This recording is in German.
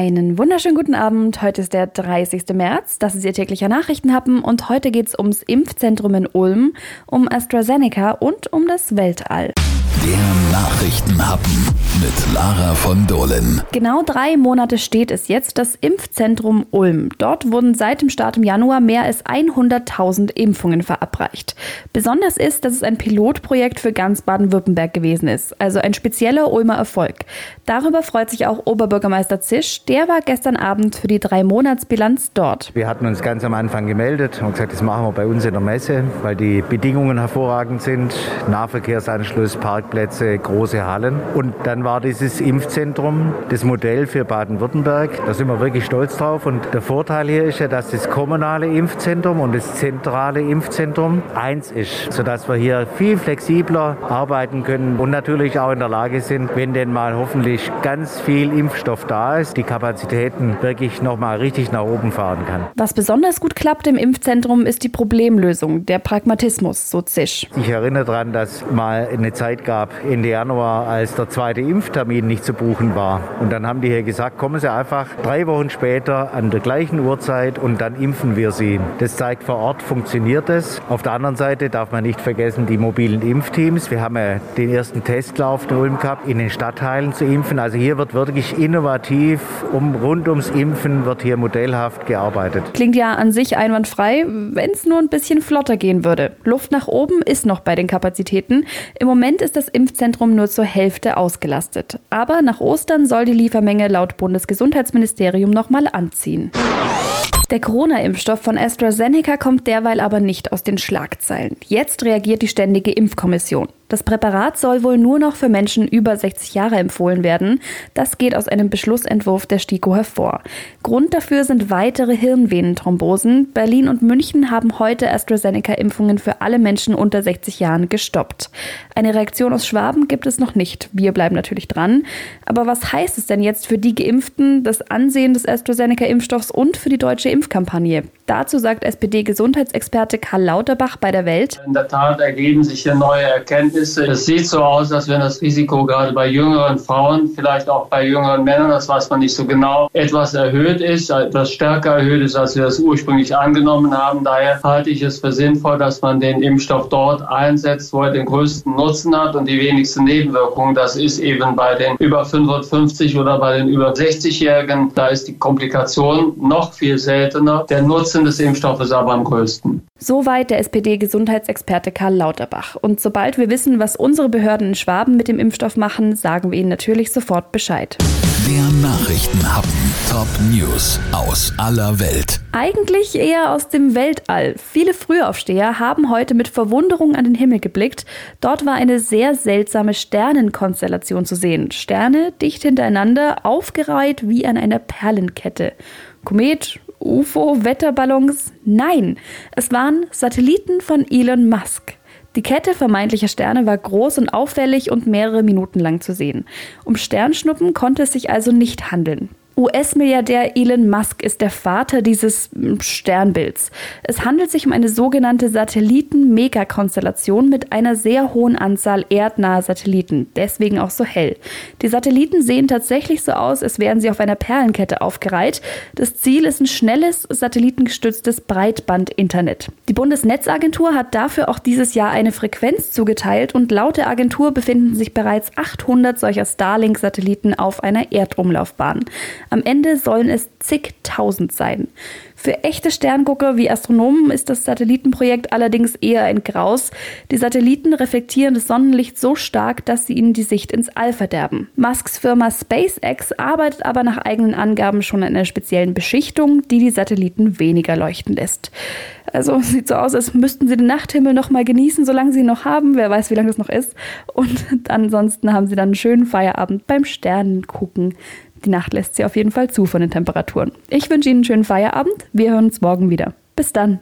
Einen wunderschönen guten Abend. Heute ist der 30. März. Das ist Ihr täglicher Nachrichtenhappen und heute geht es ums Impfzentrum in Ulm, um AstraZeneca und um das Weltall. Der Nachrichtenhappen mit Lara von Dohlen. Genau drei Monate steht es jetzt, das Impfzentrum Ulm. Dort wurden seit dem Start im Januar mehr als 100.000 Impfungen verabreicht. Besonders ist, dass es ein Pilotprojekt für ganz Baden-Württemberg gewesen ist, also ein spezieller Ulmer Erfolg. Darüber freut sich auch Oberbürgermeister Zisch. Der war gestern Abend für die drei Monatsbilanz dort. Wir hatten uns ganz am Anfang gemeldet und gesagt, das machen wir bei uns in der Messe, weil die Bedingungen hervorragend sind. Nahverkehrsanschluss, Parkplätze, große Hallen. Und dann war dieses Impfzentrum das Modell für Baden-Württemberg. Da sind wir wirklich stolz drauf. Und der Vorteil hier ist ja, dass das kommunale Impfzentrum und das zentrale Impfzentrum eins ist, sodass wir hier viel flexibler arbeiten können und natürlich auch in der Lage sind, wenn denn mal hoffentlich ganz viel Impfstoff da ist, die Kapazitäten wirklich nochmal richtig nach oben fahren kann. Was besonders gut klappt im Impfzentrum ist die Problemlösung, der Pragmatismus, so Zisch. Ich erinnere daran, dass mal eine Zeit gab, Ende Januar, als der zweite Impftermin nicht zu buchen war. Und dann haben die hier gesagt, kommen Sie einfach drei Wochen später an der gleichen Uhrzeit und dann impfen wir Sie. Das zeigt, vor Ort funktioniert es. Auf der anderen Seite darf man nicht vergessen, die mobilen Impfteams. Wir haben ja den ersten Testlauf der Ulm Cup in den Stadtteilen zu impfen. Also hier wird wirklich innovativ, um rund ums Impfen wird hier modellhaft gearbeitet. Klingt ja an sich einwandfrei, wenn es nur ein bisschen flotter gehen würde. Luft nach oben ist noch bei den Kapazitäten. Im Moment ist das Impfzentrum nur zur Hälfte ausgelastet. Aber nach Ostern soll die Liefermenge laut Bundesgesundheitsministerium nochmal anziehen. Der Corona-Impfstoff von AstraZeneca kommt derweil aber nicht aus den Schlagzeilen. Jetzt reagiert die Ständige Impfkommission. Das Präparat soll wohl nur noch für Menschen über 60 Jahre empfohlen werden. Das geht aus einem Beschlussentwurf der STIKO hervor. Grund dafür sind weitere Hirnvenenthrombosen. Berlin und München haben heute AstraZeneca-Impfungen für alle Menschen unter 60 Jahren gestoppt. Eine Reaktion aus Schwaben gibt es noch nicht. Wir bleiben natürlich dran. Aber was heißt es denn jetzt für die Geimpften, das Ansehen des AstraZeneca-Impfstoffs und für die deutsche Impfkampagne? Dazu sagt SPD-Gesundheitsexperte Karl Lauterbach bei der Welt. In der Tat ergeben sich hier neue Erkenntnisse. Es sieht so aus, als wenn das Risiko gerade bei jüngeren Frauen, vielleicht auch bei jüngeren Männern, das weiß man nicht so genau, etwas erhöht ist, etwas stärker erhöht ist, als wir das ursprünglich angenommen haben. Daher halte ich es für sinnvoll, dass man den Impfstoff dort einsetzt, wo er den größten Nutzen hat und die wenigsten Nebenwirkungen. Das ist eben bei den über 55 oder bei den über 60-Jährigen. Da ist die Komplikation noch viel seltener. Der Nutzen Nutzen des Impfstoffes aber am größten. Soweit der SPD-Gesundheitsexperte Karl Lauterbach. Und sobald wir wissen, was unsere Behörden in Schwaben mit dem Impfstoff machen, sagen wir Ihnen natürlich sofort Bescheid. Der Nachrichtenhappen. Top News aus aller Welt. Eigentlich eher aus dem Weltall. Viele Frühaufsteher haben heute mit Verwunderung an den Himmel geblickt. Dort war eine sehr seltsame Sternenkonstellation zu sehen. Sterne dicht hintereinander, aufgereiht wie an einer Perlenkette. Komet, UFO, Wetterballons? Nein, es waren Satelliten von Elon Musk. Die Kette vermeintlicher Sterne war groß und auffällig und mehrere Minuten lang zu sehen. Um Sternschnuppen konnte es sich also nicht handeln. US-Milliardär Elon Musk ist der Vater dieses hm, Sternbilds. Es handelt sich um eine sogenannte Satelliten-Megakonstellation mit einer sehr hohen Anzahl erdnaher Satelliten, deswegen auch so hell. Die Satelliten sehen tatsächlich so aus, als wären sie auf einer Perlenkette aufgereiht. Das Ziel ist ein schnelles, satellitengestütztes Breitband-Internet. Die Bundesnetzagentur hat dafür auch dieses Jahr eine Frequenz zugeteilt und laut der Agentur befinden sich bereits 800 solcher Starlink-Satelliten auf einer Erdumlaufbahn. Am Ende sollen es zigtausend sein. Für echte Sterngucker wie Astronomen ist das Satellitenprojekt allerdings eher ein Graus. Die Satelliten reflektieren das Sonnenlicht so stark, dass sie ihnen die Sicht ins All verderben. Musks Firma SpaceX arbeitet aber nach eigenen Angaben schon an einer speziellen Beschichtung, die die Satelliten weniger leuchten lässt. Also sieht so aus, als müssten sie den Nachthimmel noch mal genießen, solange sie ihn noch haben. Wer weiß, wie lange das noch ist. Und ansonsten haben sie dann einen schönen Feierabend beim Sternengucken. Die Nacht lässt sie auf jeden Fall zu von den Temperaturen. Ich wünsche Ihnen einen schönen Feierabend. Wir hören uns morgen wieder. Bis dann.